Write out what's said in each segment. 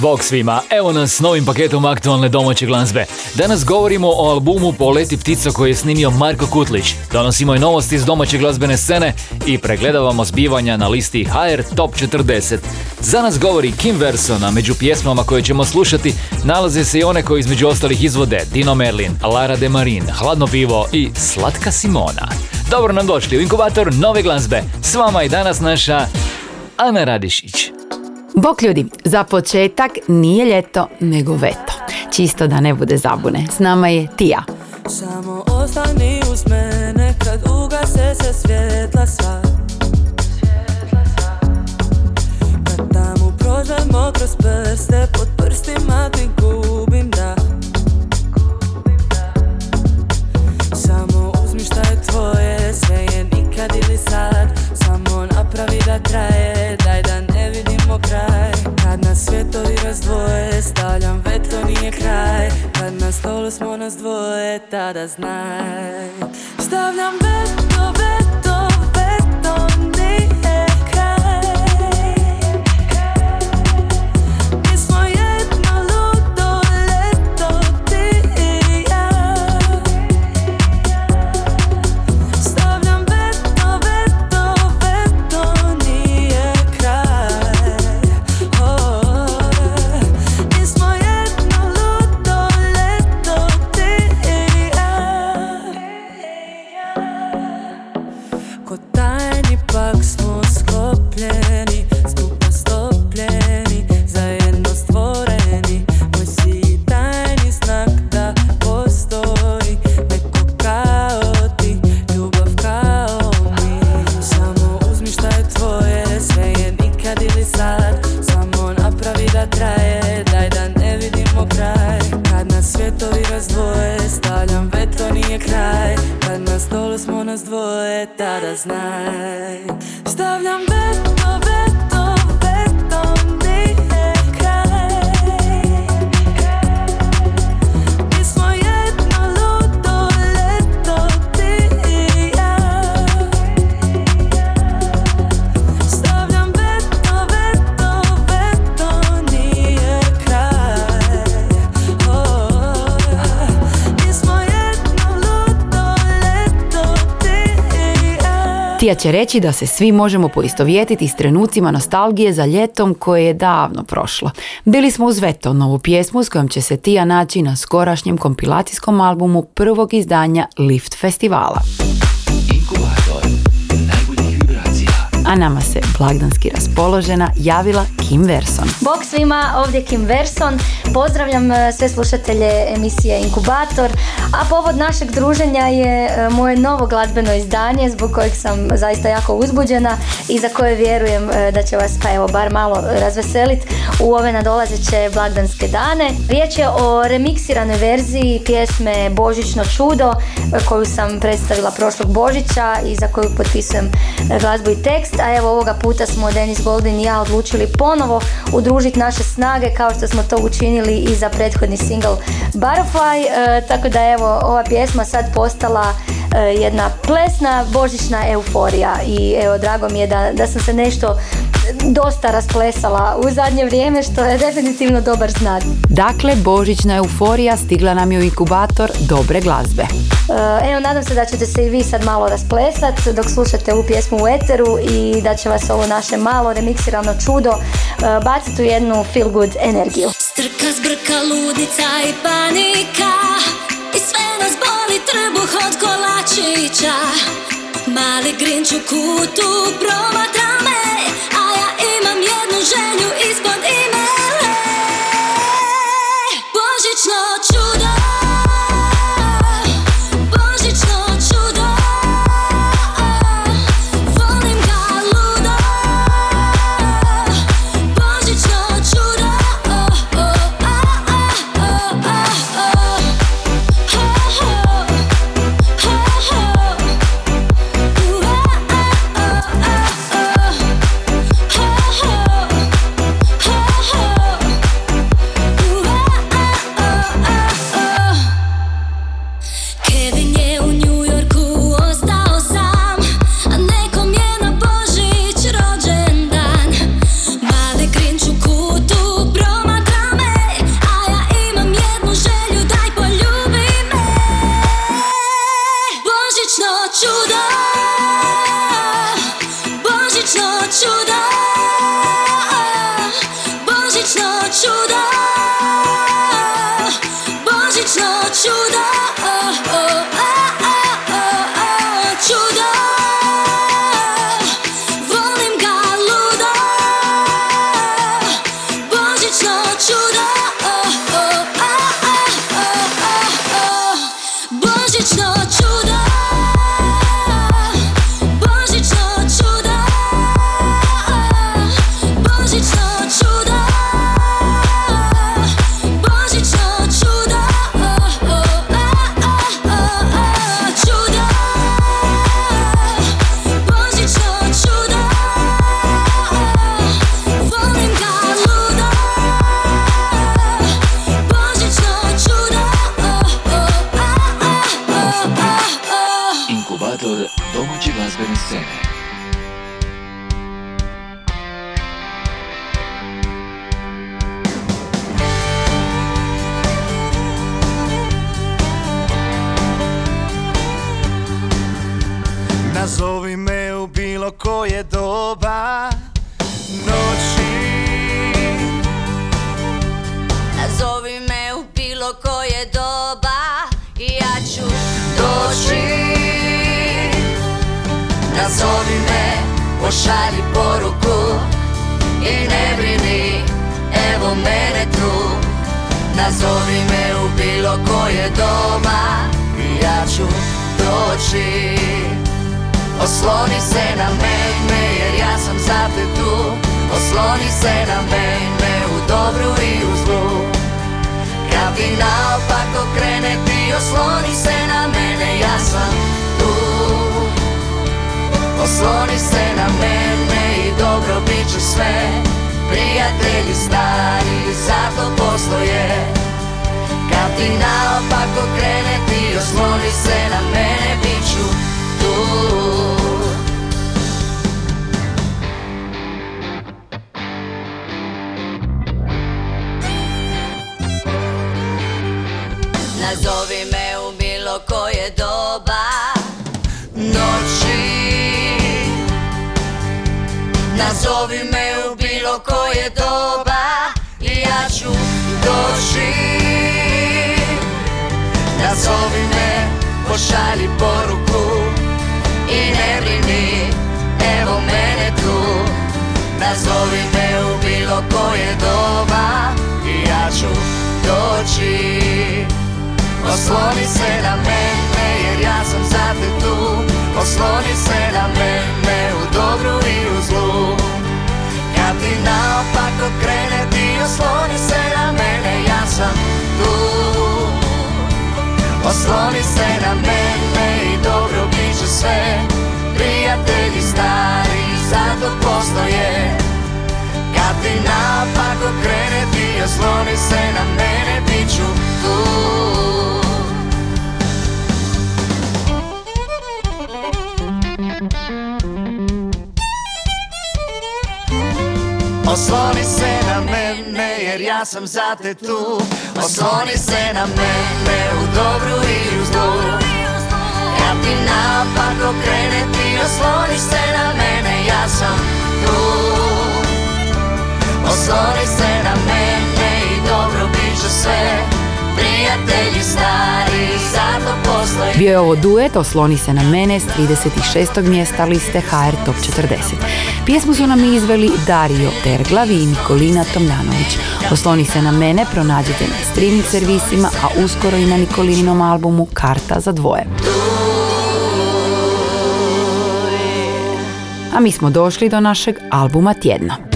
Bog svima, evo nas s novim paketom aktualne domaće glazbe. Danas govorimo o albumu Poleti ptica koji je snimio Marko Kutlić. Donosimo i novosti iz domaće glazbene scene i pregledavamo zbivanja na listi HR Top 40. Za nas govori Kim Verson, a među pjesmama koje ćemo slušati nalaze se i one koje između ostalih izvode Dino Merlin, Lara de Marin, Hladno pivo i Slatka Simona. Dobro nam došli u inkubator nove glazbe. S vama je danas naša Ana Radišić. Bok ljudi, za početak nije ljeto, nego veto. Čisto da ne bude zabune. S nama je Tija. Samo ostani uz mene kad ugase se svjetla sva Kad tamo prođemo kroz prste pod prstima ti gubim da Samo uzmi šta je tvoje, sve je nikad ili sad Samo napravi da traje, kraj. Kad nas svjetovi razdvoje, stavljam veto nije kraj. Kad na stolu smo nas dvoje, tada znaj. Stavljam veto, veto, će reći da se svi možemo poistovjetiti s trenucima nostalgije za ljetom koje je davno prošlo. Bili smo uz Veto, novu pjesmu s kojom će se Tija naći na skorašnjem kompilacijskom albumu prvog izdanja Lift festivala. A nama se blagdanski raspoložena javila Kim Verson. Bog svima, ovdje Kim Verson. Pozdravljam e, sve slušatelje emisije Inkubator. A povod našeg druženja je e, moje novo glazbeno izdanje zbog kojeg sam zaista jako uzbuđena i za koje vjerujem e, da će vas pa evo bar malo razveseliti u ove nadolazeće blagdanske dane. Riječ je o remiksiranoj verziji pjesme Božićno čudo koju sam predstavila prošlog Božića i za koju potpisujem glazbu i tekst. A evo ovoga puta smo Denis Goldin i ja odlučili ponovo udružiti naše snage kao što smo to učinili i za prethodni single Butterfly. E, tako da evo ova pjesma sad postala e, jedna plesna božićna euforija i evo drago mi je da, da sam se nešto dosta rasplesala u zadnje vrijeme što je definitivno dobar znak. Dakle, božićna euforija stigla nam je u inkubator dobre glazbe. E, Evo, nadam se da ćete se i vi sad malo rasplesat dok slušate ovu pjesmu u eteru i da će vas ovo naše malo remiksirano čudo e, baciti u jednu feel good energiju. Strka, zbrka, ludica i panika I sve nas boli trbuh od kolačića Mali grinč u kutu promatra me A ja imam jednu želju ispod pošalji poruku i ne brini, evo mene tu. Nazovi me u bilo koje doba i ja ću doći. Osloni se na mene jer ja sam za te tu Osloni se na mene u dobru i u zlu. Kad ti naopako krene ti osloni se na mene ja sam tu Osloni se na mene i dobro bit će sve. Prijatelji stari zato postoje. Kad ti naopako krene ti osloni se na mene bit ću tu. Nazovi me Nazovi me u bilo koje doba i ja ću doći Nazovi me, pošalji poruku i ne brini, evo mene tu. Nazovi me u bilo koje doba i ja ću doći. Osloni se na mene jer ja sam za te tu. Osloni se na mene u dobru i u zlu ti naopako krene ti osloni se na mene ja sam tu. Osloni se na mene i dobro bit će sve. Prijatelji stari zato postoje. Kad ti naopako krene ti osloni se na mene bit ću tu Osloni se na mene jer ja sam za te tu. Osloni se na mene u dobru i u zlu. Kad ti naopako krene ti osloni se na mene ja sam tu. Osloni se na mene i dobro bit sve Prijatelji stari zato postoji Bio je ovo duet Osloni se na mene s 36. mjesta liste HR Top 40. Pjesmu su nam izveli Dario Terglavi i Nikolina Tomljanović. Osloni se na mene pronađite na streaming servisima, a uskoro i na Nikolininom albumu Karta za dvoje. A mi smo došli do našeg albuma tjedna.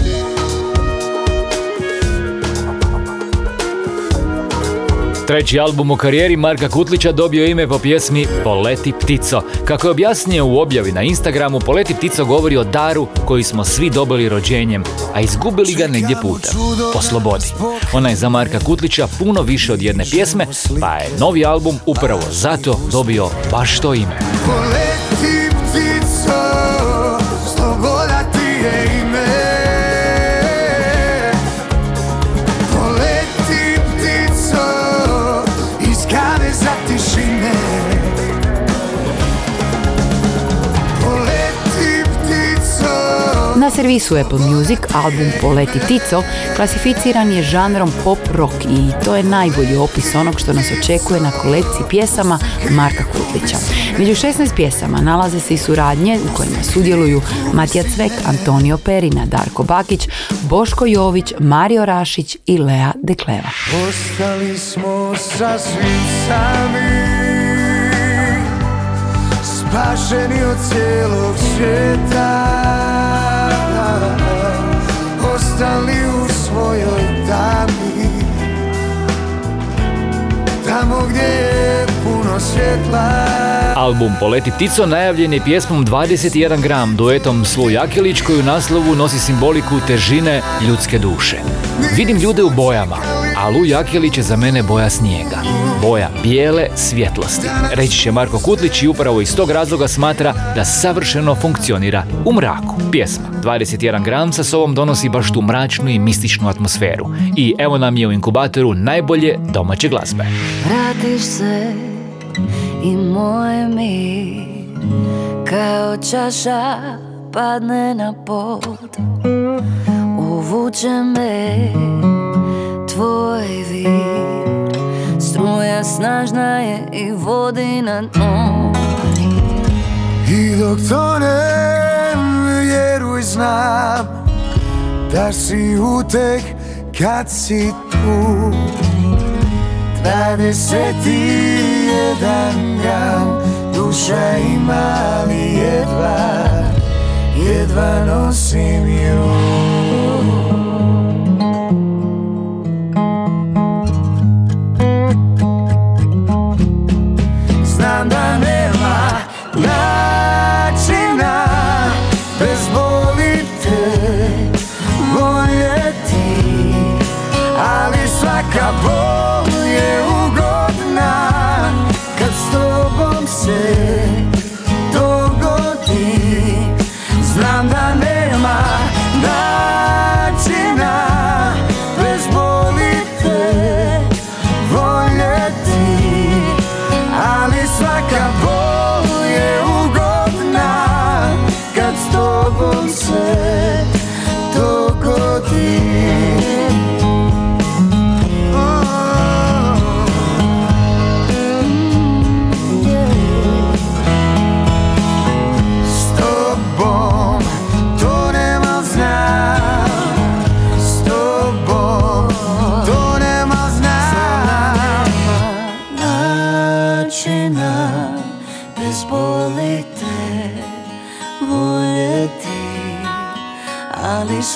Treći album u karijeri Marka Kutlića dobio ime po pjesmi Poleti ptico. Kako je objasnio u objavi na Instagramu, Poleti ptico govori o daru koji smo svi dobili rođenjem, a izgubili ga negdje putem. Po slobodi. Ona je za Marka Kutlića puno više od jedne pjesme, pa je novi album upravo zato dobio baš to ime. Na servisu Apple Music album Poleti Tico klasificiran je žanrom pop rock i to je najbolji opis onog što nas očekuje na kolekciji pjesama Marka Kutlića. Među 16 pjesama nalaze se i suradnje u kojima sudjeluju Matija Cvek, Antonio Perina, Darko Bakić, Boško Jović, Mario Rašić i Lea Dekleva. Ostali smo sasvim sami Spašeni od cijelog svijeta Ostali u svojoj tami Tamo gdje je puno svjetla Album Poleti Tico najavljen je pjesmom 21 gram duetom Slu Jakelić koju naslovu nosi simboliku težine ljudske duše. Vidim ljude u bojama, a Lu Jakelić je za mene boja snijega. Boja bijele svjetlosti. Reći će Marko Kutlić i upravo iz tog razloga smatra da savršeno funkcionira u mraku. Pjesma 21 gram sa sobom donosi baš tu mračnu i mističnu atmosferu. I evo nam je u inkubatoru najbolje domaće glazbe. Vratiš se i moje mi Kao čaša padne na pod Uvuče me tvoj vir Struja snažna je i vodi na dno I dok tonem, znam Da si utek kad si tu. Dvadeset jedan gram Duša ima li jedva Jedva nosim ju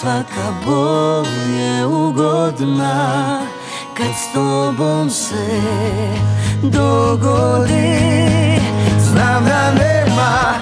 svaka bol je ugodna kad s tobom se dogodi. Znam da nema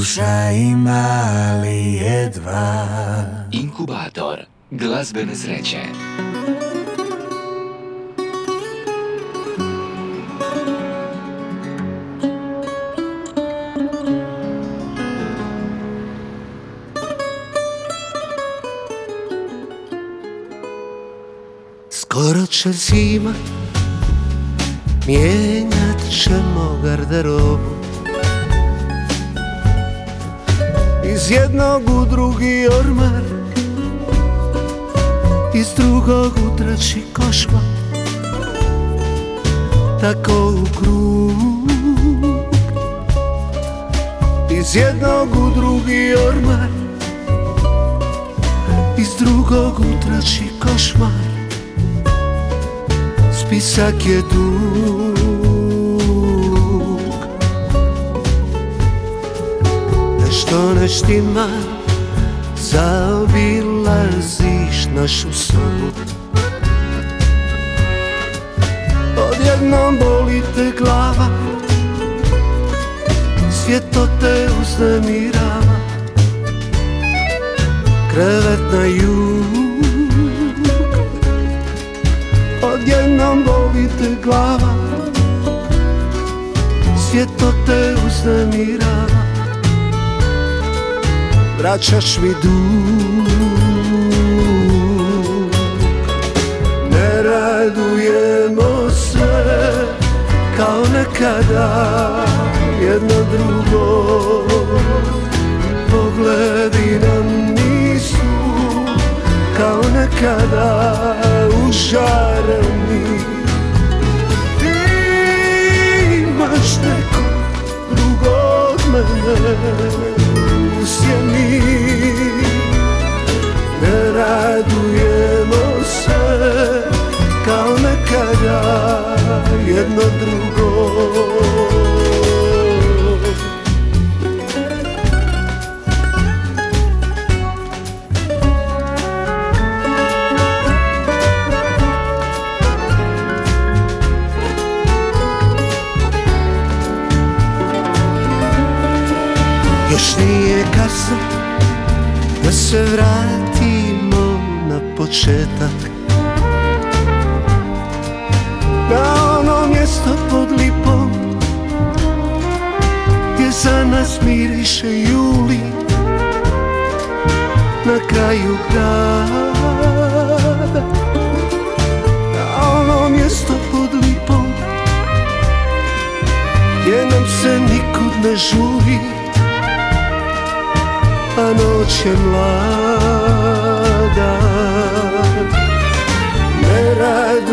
duša ima li jedva Inkubator glazbene sreće. Skoro će zima Mijenjat ćemo garderobu Iz jednog u drugi ormar. Iz drugog u treći košmar Tako u krug. Iz jednog u drugi ormar Iz drugog u treći košmar. Spisak je dug Nešto ne štima Zaobilaziš našu sobu. Odjednom boli te glava Svjeto te uznemirava. Krevet na jug Odjednom boli te glava Svjeto te uznemirava Vraćaš mi dug Ne radujemo se Kao nekada Jedno drugo. Pogledi nam nisu Kao nekada Užareni. Ti imaš neko drugo od mene jedno drugo. Još nije kasno da se vratimo na početak nas miriše juli Na kraju grada Na ono mjesto pod lipom Gdje nam se nikud ne žuri a noć je mlada. Ne radujemo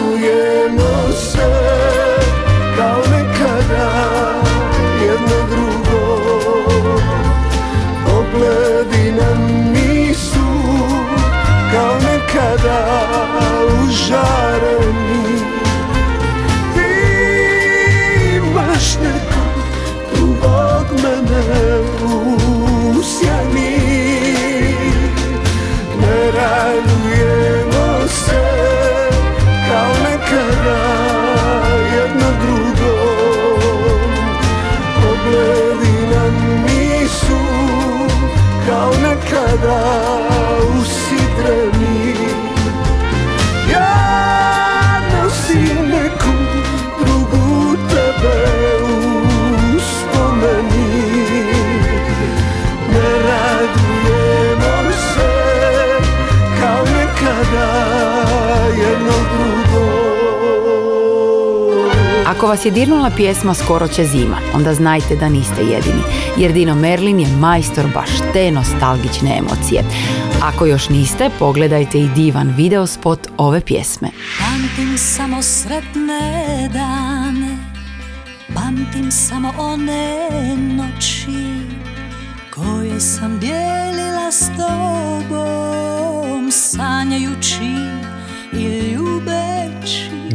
Vas je dirnula pjesma Skoro će zima, onda znajte da niste jedini, jer Dino Merlin je majstor baš te nostalgične emocije. Ako još niste, pogledajte i divan videospot ove pjesme. Pamtim samo sretne dane Pamtim samo one noći Koje sam dijelila s tobom Sanjajući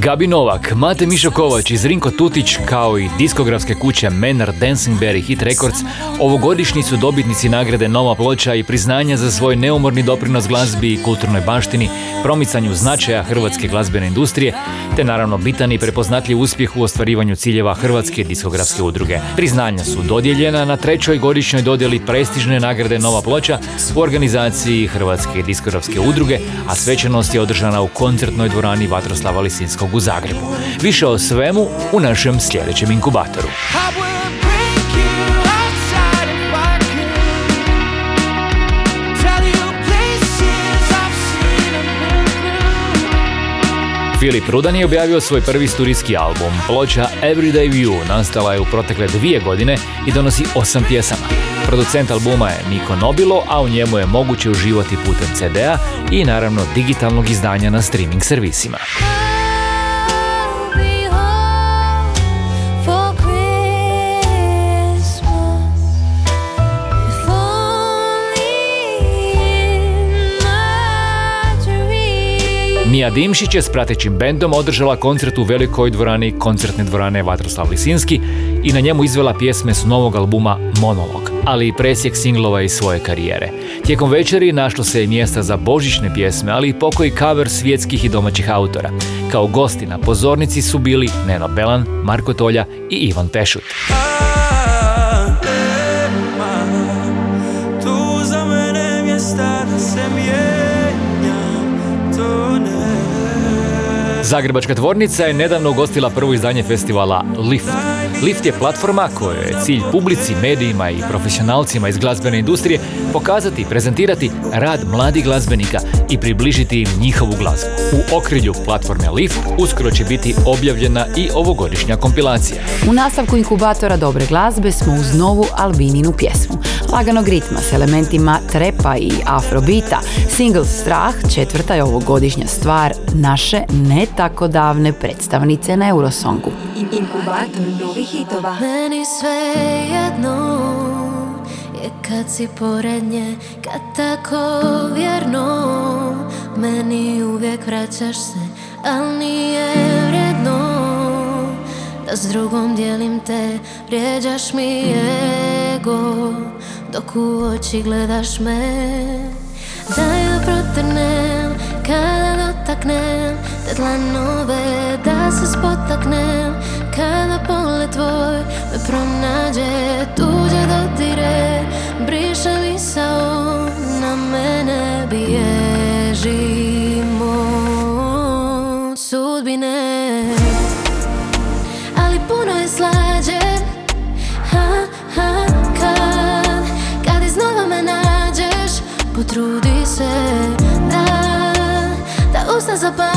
Gabi Novak, Mate Mišo Kovač i Zrinko Tutić kao i diskografske kuće Menard, Dancing Berry, Hit Records ovogodišnji su dobitnici nagrade Nova ploča i priznanja za svoj neumorni doprinos glazbi i kulturnoj baštini, promicanju značaja hrvatske glazbene industrije, te naravno bitan i prepoznatljiv uspjeh u ostvarivanju ciljeva Hrvatske diskografske udruge. Priznanja su dodijeljena na trećoj godišnjoj dodjeli prestižne nagrade Nova ploča u organizaciji Hrvatske diskografske udruge, a svečanost je održana u koncertnoj dvorani Vatroslava Lisinskog u Zagrebu. Više o svemu u našem sljedećem inkubatoru. Filip Rudan je objavio svoj prvi studijski album. Ploča Everyday View nastala je u protekle dvije godine i donosi osam pjesama. Producent albuma je Niko Nobilo, a u njemu je moguće uživati putem CD-a i naravno digitalnog izdanja na streaming servisima. Mija Dimšić je s pratećim bendom održala koncert u velikoj dvorani koncertne dvorane Vatroslav Lisinski i na njemu izvela pjesme s novog albuma Monolog, ali i presjek singlova iz svoje karijere. Tijekom večeri našlo se i mjesta za božićne pjesme, ali i pokoji cover svjetskih i domaćih autora. Kao gosti na pozornici su bili Neno Belan, Marko Tolja i Ivan Pešut. Zagrebačka tvornica je nedavno ugostila prvo izdanje festivala Lift. Lift je platforma kojoj je cilj publici, medijima i profesionalcima iz glazbene industrije pokazati i prezentirati rad mladih glazbenika i približiti im njihovu glazbu. U okrilju platforme Lift uskoro će biti objavljena i ovogodišnja kompilacija. U nastavku inkubatora dobre glazbe smo uz novu Albininu pjesmu. Laganog ritma s elementima trepa i afrobita. Single Strah četvrta je ovogodišnja stvar naše ne tako davne predstavnice na Eurosongu. Inkubator novih hitova. Meni sve jedno je kad si pored nje, kad tako vjerno meni uvijek vraćaš se, al nije vrijedno da s drugom dijelim te, vrijeđaš mi ego dok u oči gledaš me. Da ja protrnem kada dotaknem te dlanove, da se spotaknem kada pogled tvoj me pronađe, tuđe dotire, briše misao, na mene bježimo sudbine. Ali puno je slađe, ha, ha, kad, kad iznova me nađeš, potrudi se da, da usta zapamte,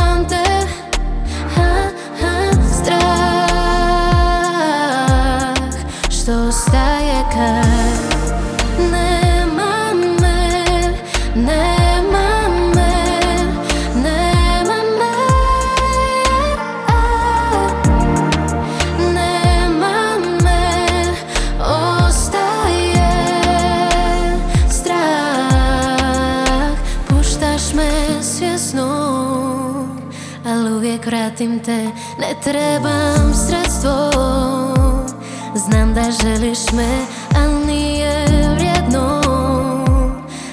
vratim te, ne trebam sredstvo, znam da želiš me, ali nije vrijedno,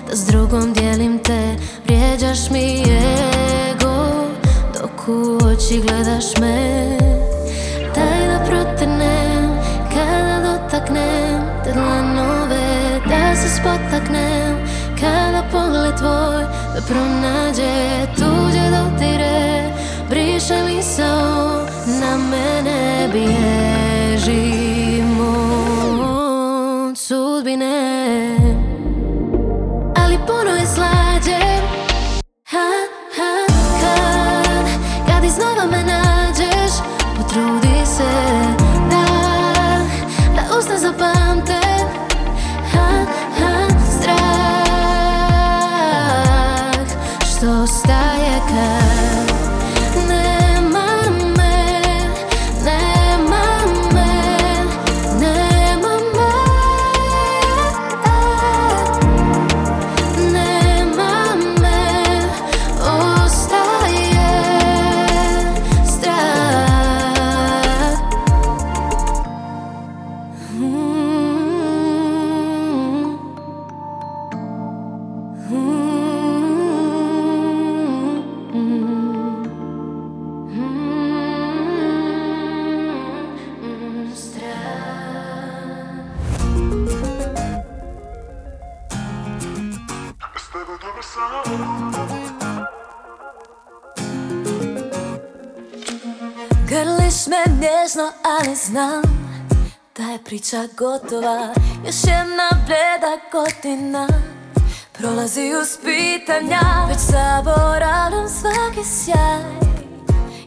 da s drugom dijelim te, vrijeđaš mi ego, dok u oči gledaš me, daj da protrnem, kada dotaknem te dlanove, da se spotaknem, kada pogled tvoj me pronađe, mene bježimo me nježno, ali znam da je priča gotova. Još jedna bleda godina Prolazi uz pitanja. Već zaboravljam svaki sjaj.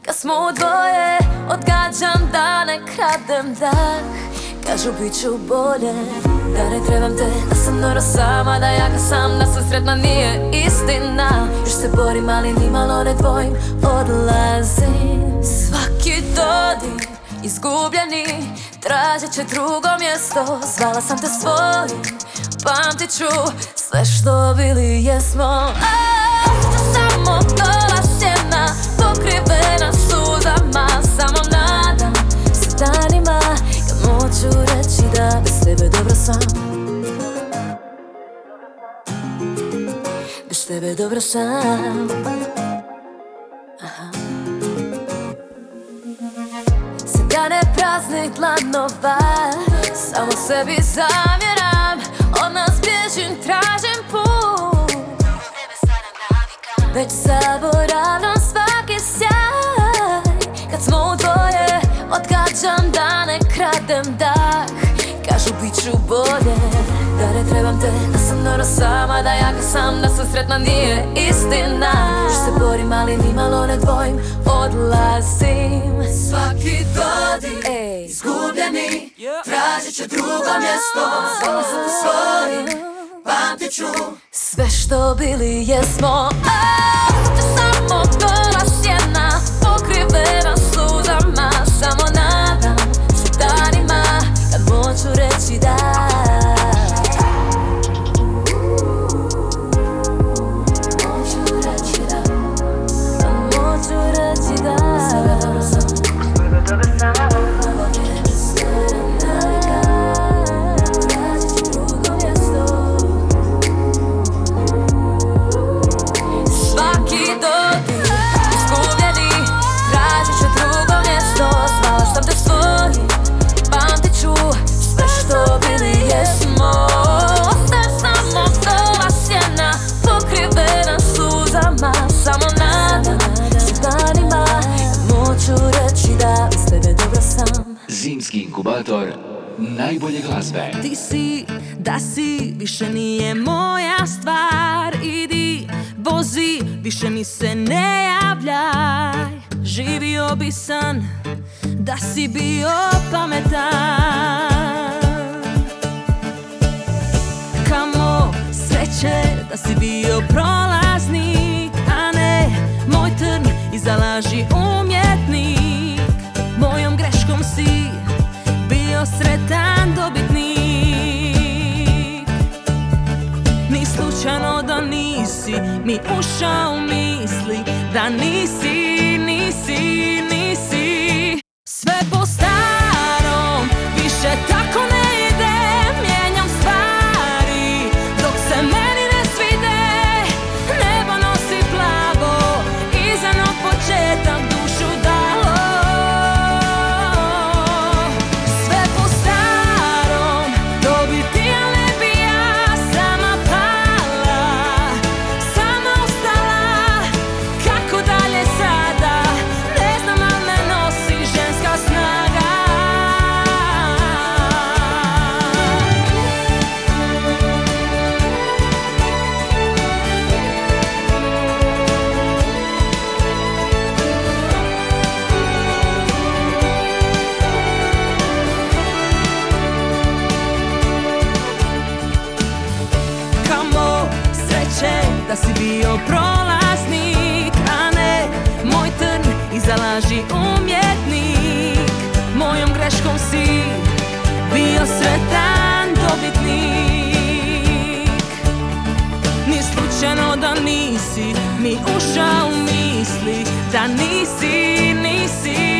Kad smo u dvoje Odgađam da ne kradem dah. Kažu bit ću bolje Da ne trebam te Da sam noro sama Da jaka sam Da sam sretna nije istina. Još se borim ali nimalo ne dvojim Odlazim. Svaki dodir Izgubljeni Tražit će drugo mjesto. Zvala sam te svojim Pamtit ću Sve što bili jesmo. A, Samo gola sjena Pokrivena suzama Samo nadam se danima Kad moću reći da bez tebe dobro sam. Bez tebe dobro sam praznih dlanova Samo sebi zamjeram. Od nas bježim, tražim put. Već zaboravljam svaki sjaj. Kad smo u dvoje Odgađam da ne kradem dah. Kažu bit ću bolje sama Da jaka sam, da sam sretna nije istina. Još se borim, ali nimalo ne dvojim Odlazim. Svaki dodir Izgubljeni Tražit će drugo mjesto. Samo sam svojim Pamtit ću Sve što bili jesmo. A, inkubator najbolje glazbe. Ti si, da si, više nije moja stvar. Idi, vozi, više mi se ne javljaj. Živio bi san, da si bio pametan. Kamo sreće, da si bio prolaznik A ne, moj trn i zalaži nisi mi ušao u misli Da nisi, nisi, nisi. Sve po nisi, nisi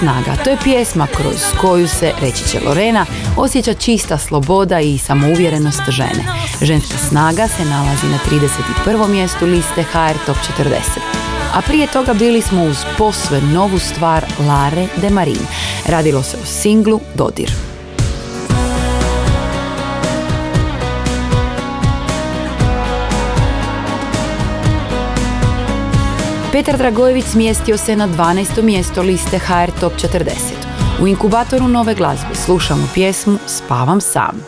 snaga. To je pjesma kroz koju se, reći će Lorena, osjeća čista sloboda i samouvjerenost žene. Ženska snaga se nalazi na 31. mjestu liste HR Top 40. A prije toga bili smo uz posve novu stvar Lare de Marin. Radilo se o singlu Dodir. Petar Dragojević smjestio se na 12. mjesto liste HR Top 40. U inkubatoru nove glazbe slušamo pjesmu Spavam sam.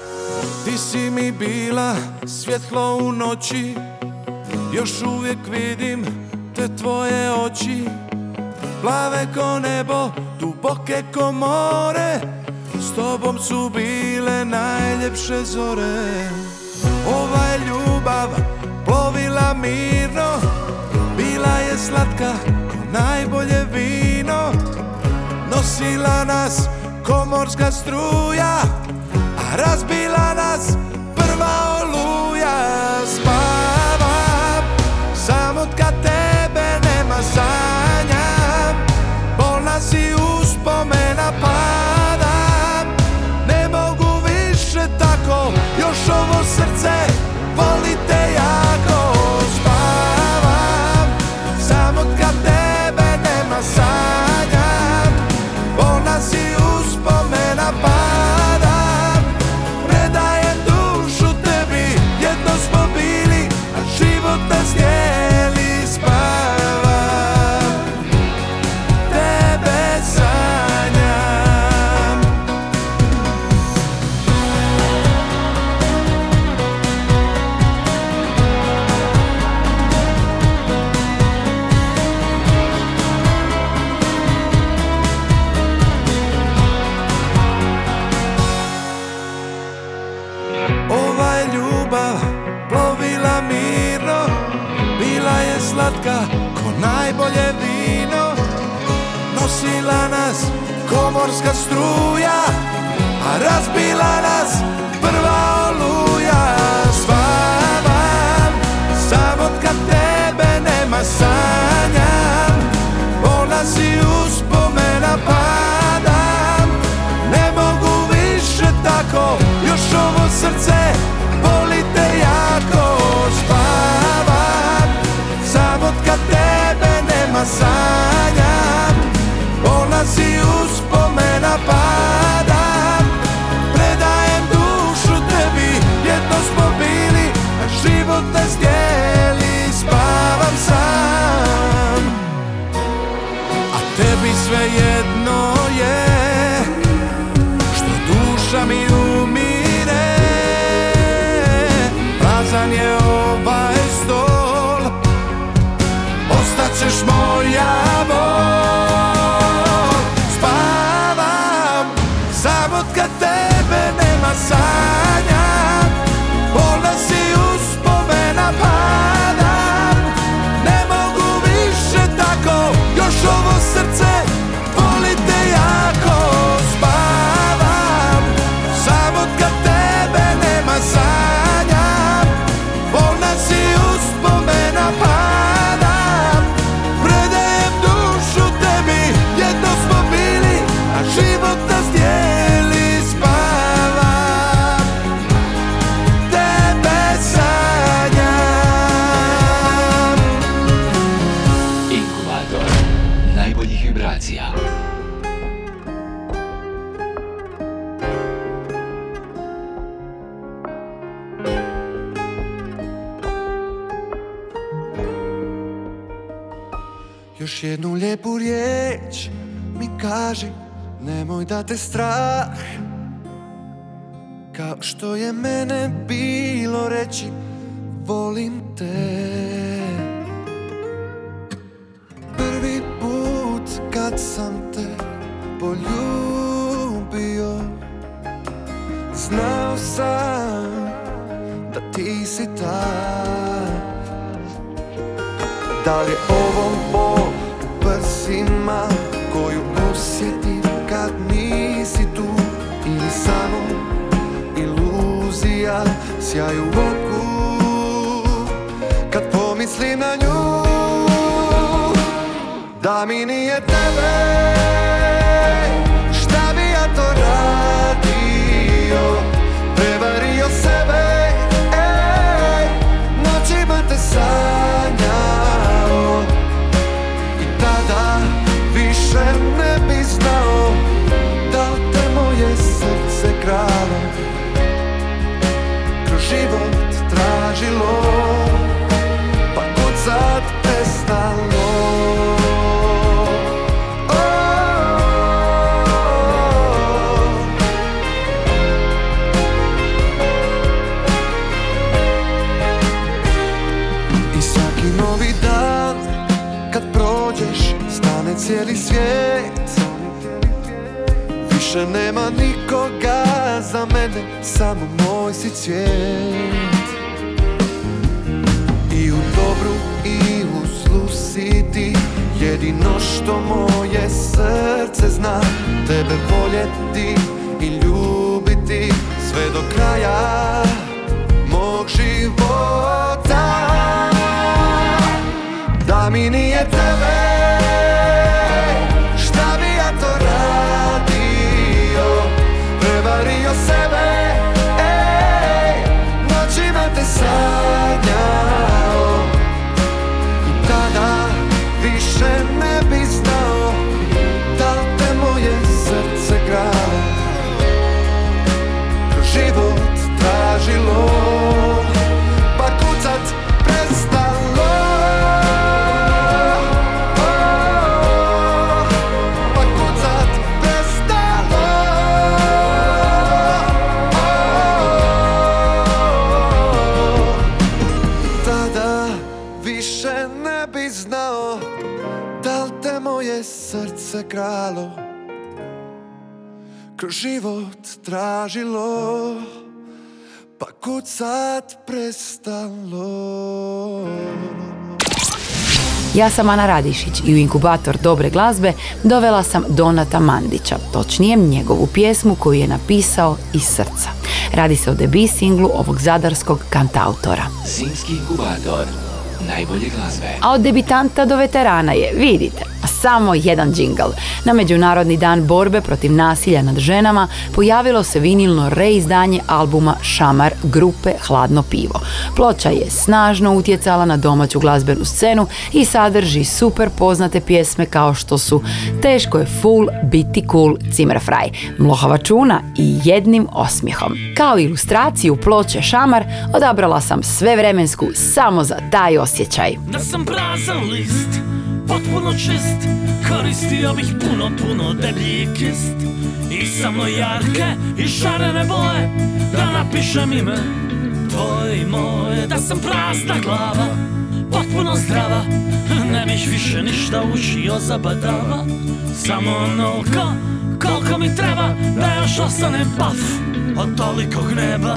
Ti si mi bila svjetlo u noći Još uvijek vidim te tvoje oči Plave ko nebo, duboke ko more S tobom su bile najljepše zore Ova je ljubav plovila mirno bila je slatka ko najbolje vino Nosila nas komorska struja A razbila nas prva oluja. Spala side. Kroz život tražilo Pa kucat prestalo Ja sam Ana Radišić i u inkubator dobre glazbe dovela sam Donata Mandića, točnije njegovu pjesmu koju je napisao iz srca. Radi se o debi singlu ovog zadarskog kantautora. Zimski inkubator. Najbolje glazbe. A od debitanta do veterana je, vidite, samo jedan džingl. Na Međunarodni dan borbe protiv nasilja nad ženama pojavilo se vinilno reizdanje albuma Šamar grupe Hladno pivo. Ploča je snažno utjecala na domaću glazbenu scenu i sadrži super poznate pjesme kao što su Teško je full, biti cool, Zimmerfrei, Mlohava čuna i jednim osmijehom. Kao ilustraciju ploče Šamar odabrala sam svevremensku samo za taj osjećaj. Da sam prazan list, potpuno čist. Koristio bih puno, puno deblji kist. I samo jarke i šarene boje Da napišem ime. Tvoje i moje Da sam prazna glava, potpuno zdrava Ne bih više ništa učio zabadava Samo onoliko koliko mi treba Da još ostanem paf od tolikog neba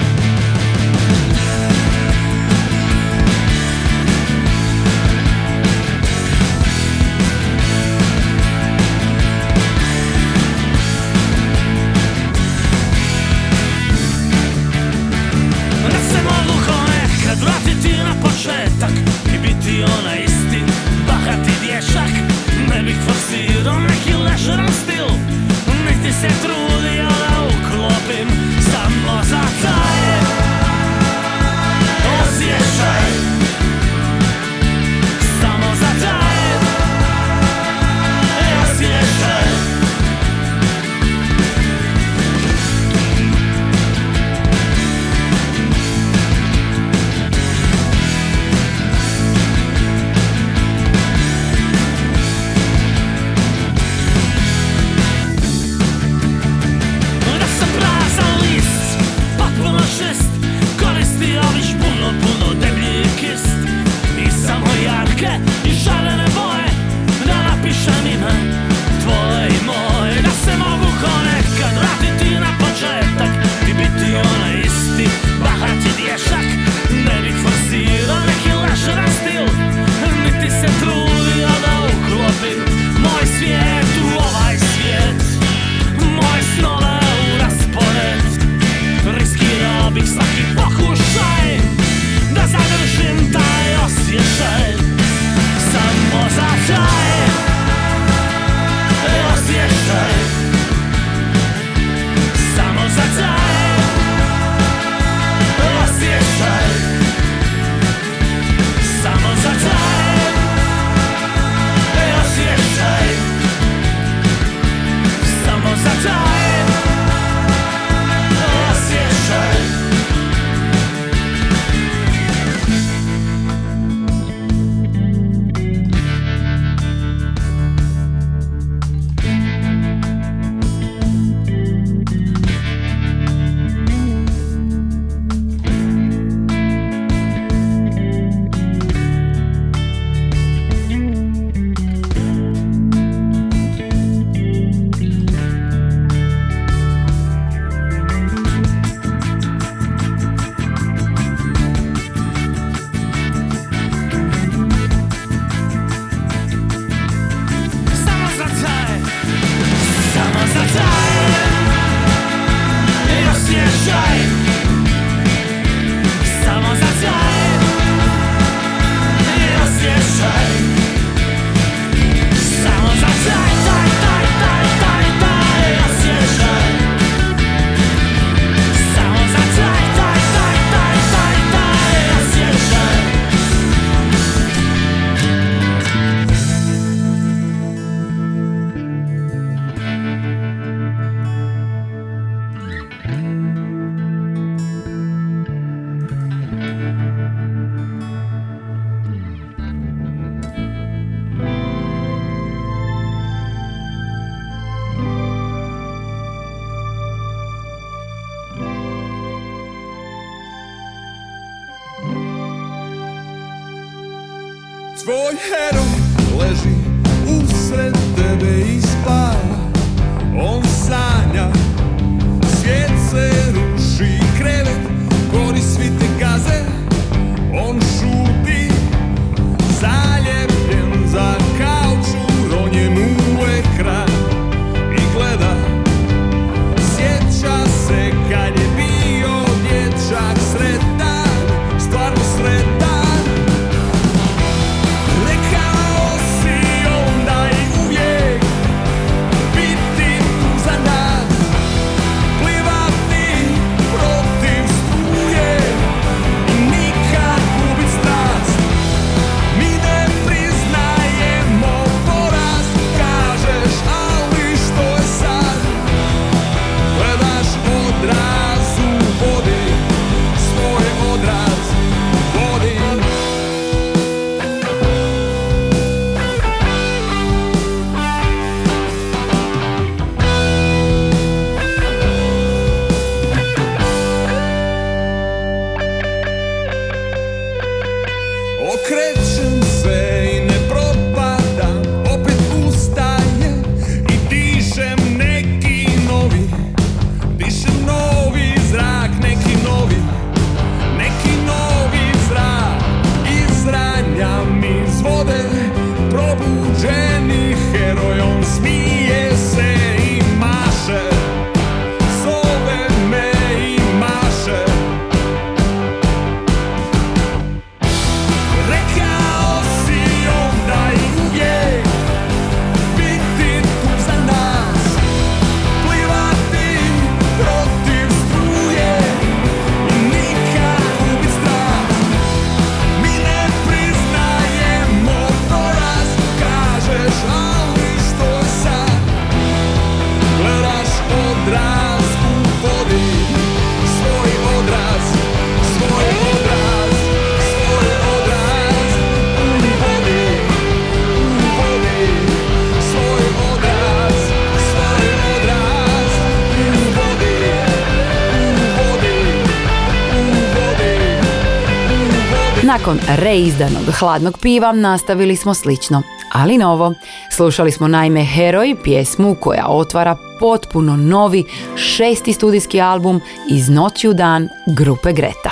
reizdanog hladnog piva nastavili smo slično, ali novo. Slušali smo naime Heroj, pjesmu koja otvara potpuno novi šesti studijski album iz noći u dan grupe Greta.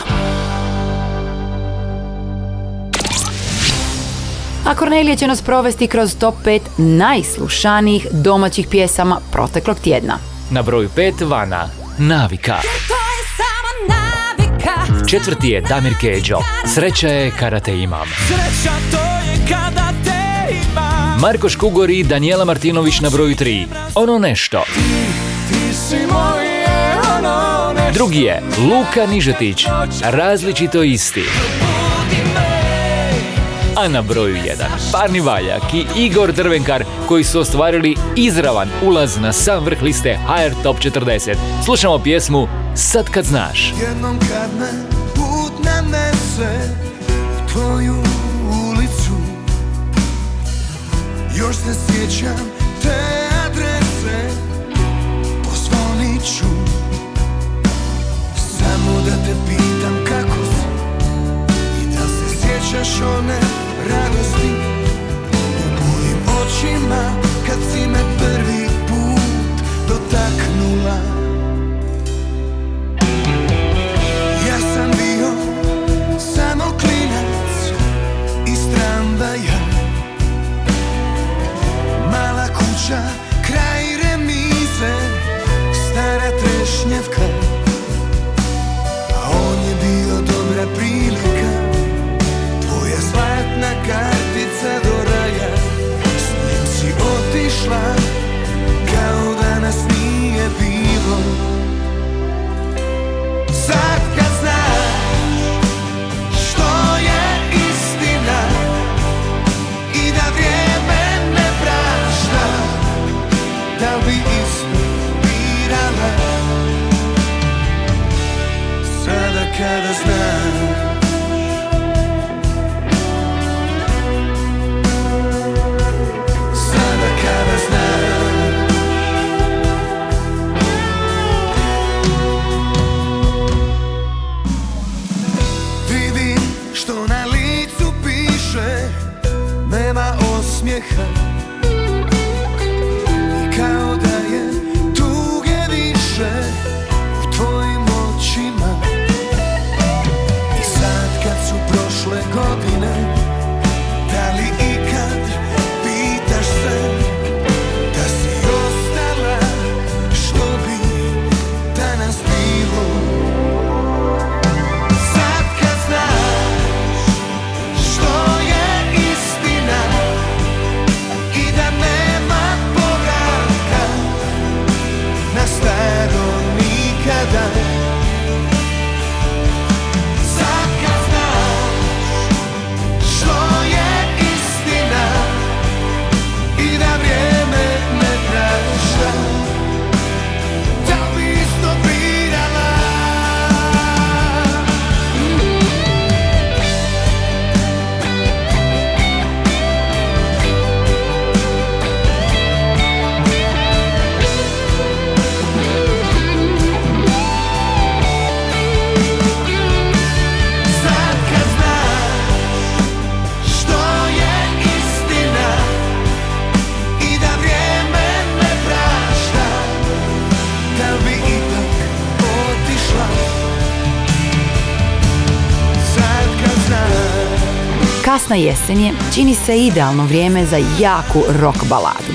A Kornelije će nas provesti kroz top 5 najslušanijih domaćih pjesama proteklog tjedna. Na broju 5 Vana, Navika. Četvrti je Damir Keđo, Sreća je kada te imam. Sreća to je kada te imam Marko Škugor i Daniela Martinović na broju 3, Ono nešto. Ti si moje ono nešto Drugi je Luka Nižetić, Različito isti. A na broju 1, Parni Valjak i Igor Drvenkar koji su ostvarili izravan ulaz na sam vrh liste HR Top 40. Slušamo pjesmu Sad kad znaš. Jednom kad me nanese u tvoju ulicu. Još se sjećam te adrese Pozvonit ću. Samo da te pitam kako si I da se sjećaš one radosti U mojim očima kad si me prvi put dotaknula Kuća, kraj remize, stara trešnjevka. A on je bio dobra prilika, tvoja zlatna kartica do raja. S njim si otišla, colors. Kasna jesen je, čini se idealno vrijeme za jaku rock baladu.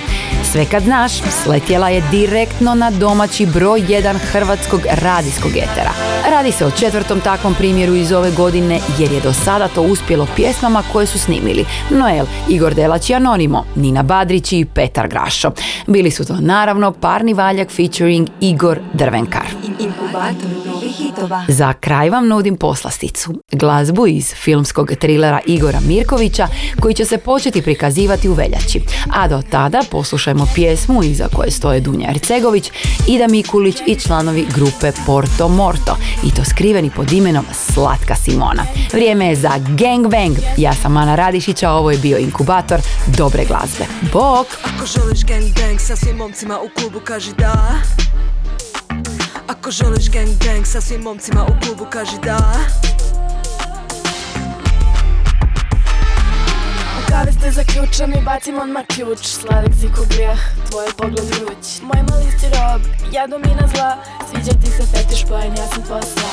Sve kad znaš, sletjela je direktno na domaći broj 1 hrvatskog radijskog etera. Radi se o četvrtom takvom primjeru iz ove godine jer je do sada to uspjelo pjesmama koje su snimili Noel, Igor Delać i Anonimo, Nina Badrić i Petar Grašo. Bili su to naravno parni valjak featuring Igor Drvenkar. Inkubator novih hitova. Za kraj vam nudim poslasticu, glazbu iz filmskog trilera Igora Mirkovića koji će se početi prikazivati u veljači. A do tada poslušajmo pjesmu iza koje stoje Dunja Ercegović, Ida Mikulić i članovi grupe Porto Morto i to skriveni pod imenom Slatka Simona. Vrijeme je za Gang Bang. Ja sam Ana Radišića, ovo je bio inkubator dobre glazbe. Bok! Ako želiš gangbang sa svim momcima u klubu kaži da Ako želiš gangbang sa svim momcima u klubu kaži da. U kavi ste zaključani, bacim odmah ključ. Sladak si ko grijeh, tvoj pogled vruć. Moj mali si rob, ja domina zla. Sviđa ti se fetiš pojen, ja sam tvoj sla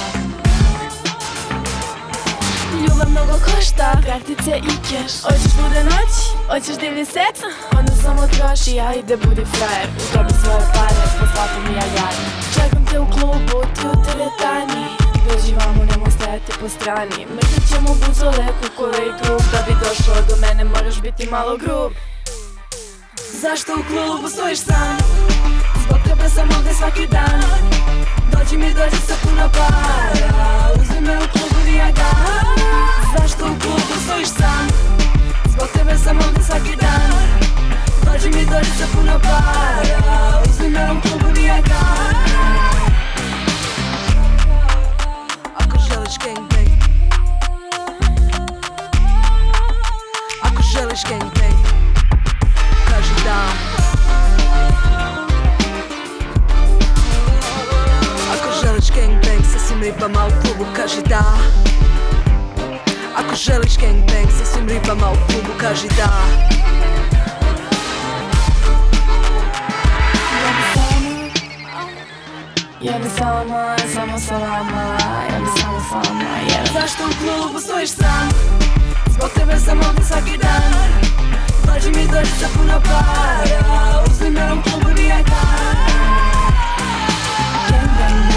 Ljubav mnogo košta, kartice i keš. Hoćeš lude noć, hoćeš divlji set? Onda samo troši, ja ide budi frajer. Utopi svoje pare, poslati mi ja jajem Te u klubu, ti u teretani Dođi vamo, nemoj stajati po strani. Mrzit ćemo buzole, kukove i krug Da bi došao do mene moraš biti malo grub. Zašto u klubu stojiš sam? Zbog tebe sam ovdje svaki dan. Dođi mi, dođi sa puno para. Uzmi me u klubu Viagra Zašto u klubu stojiš sam? Zbog tebe sam ovdje svaki dan. Dođi mi, dođi sa puno para. Uzmi me u klubu Viagra Želiš gangbang Ako želiš gangbang Kaži da Ako želiš gangbang sa svim ribama u klubu kaži da Ako želiš gangbang sa svim ribama u klubu kaži da Ja bi sama, samo sa vama Ja bi samo sama, yeah. Zašto u klubu stojiš sam? Zbog tebe sam ovdje svaki dan Dođi mi, dođi sa puno para Uzmi me u klubu Viagra Gangbang,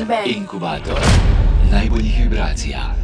Gangbang Inkubator najboljih vibracija.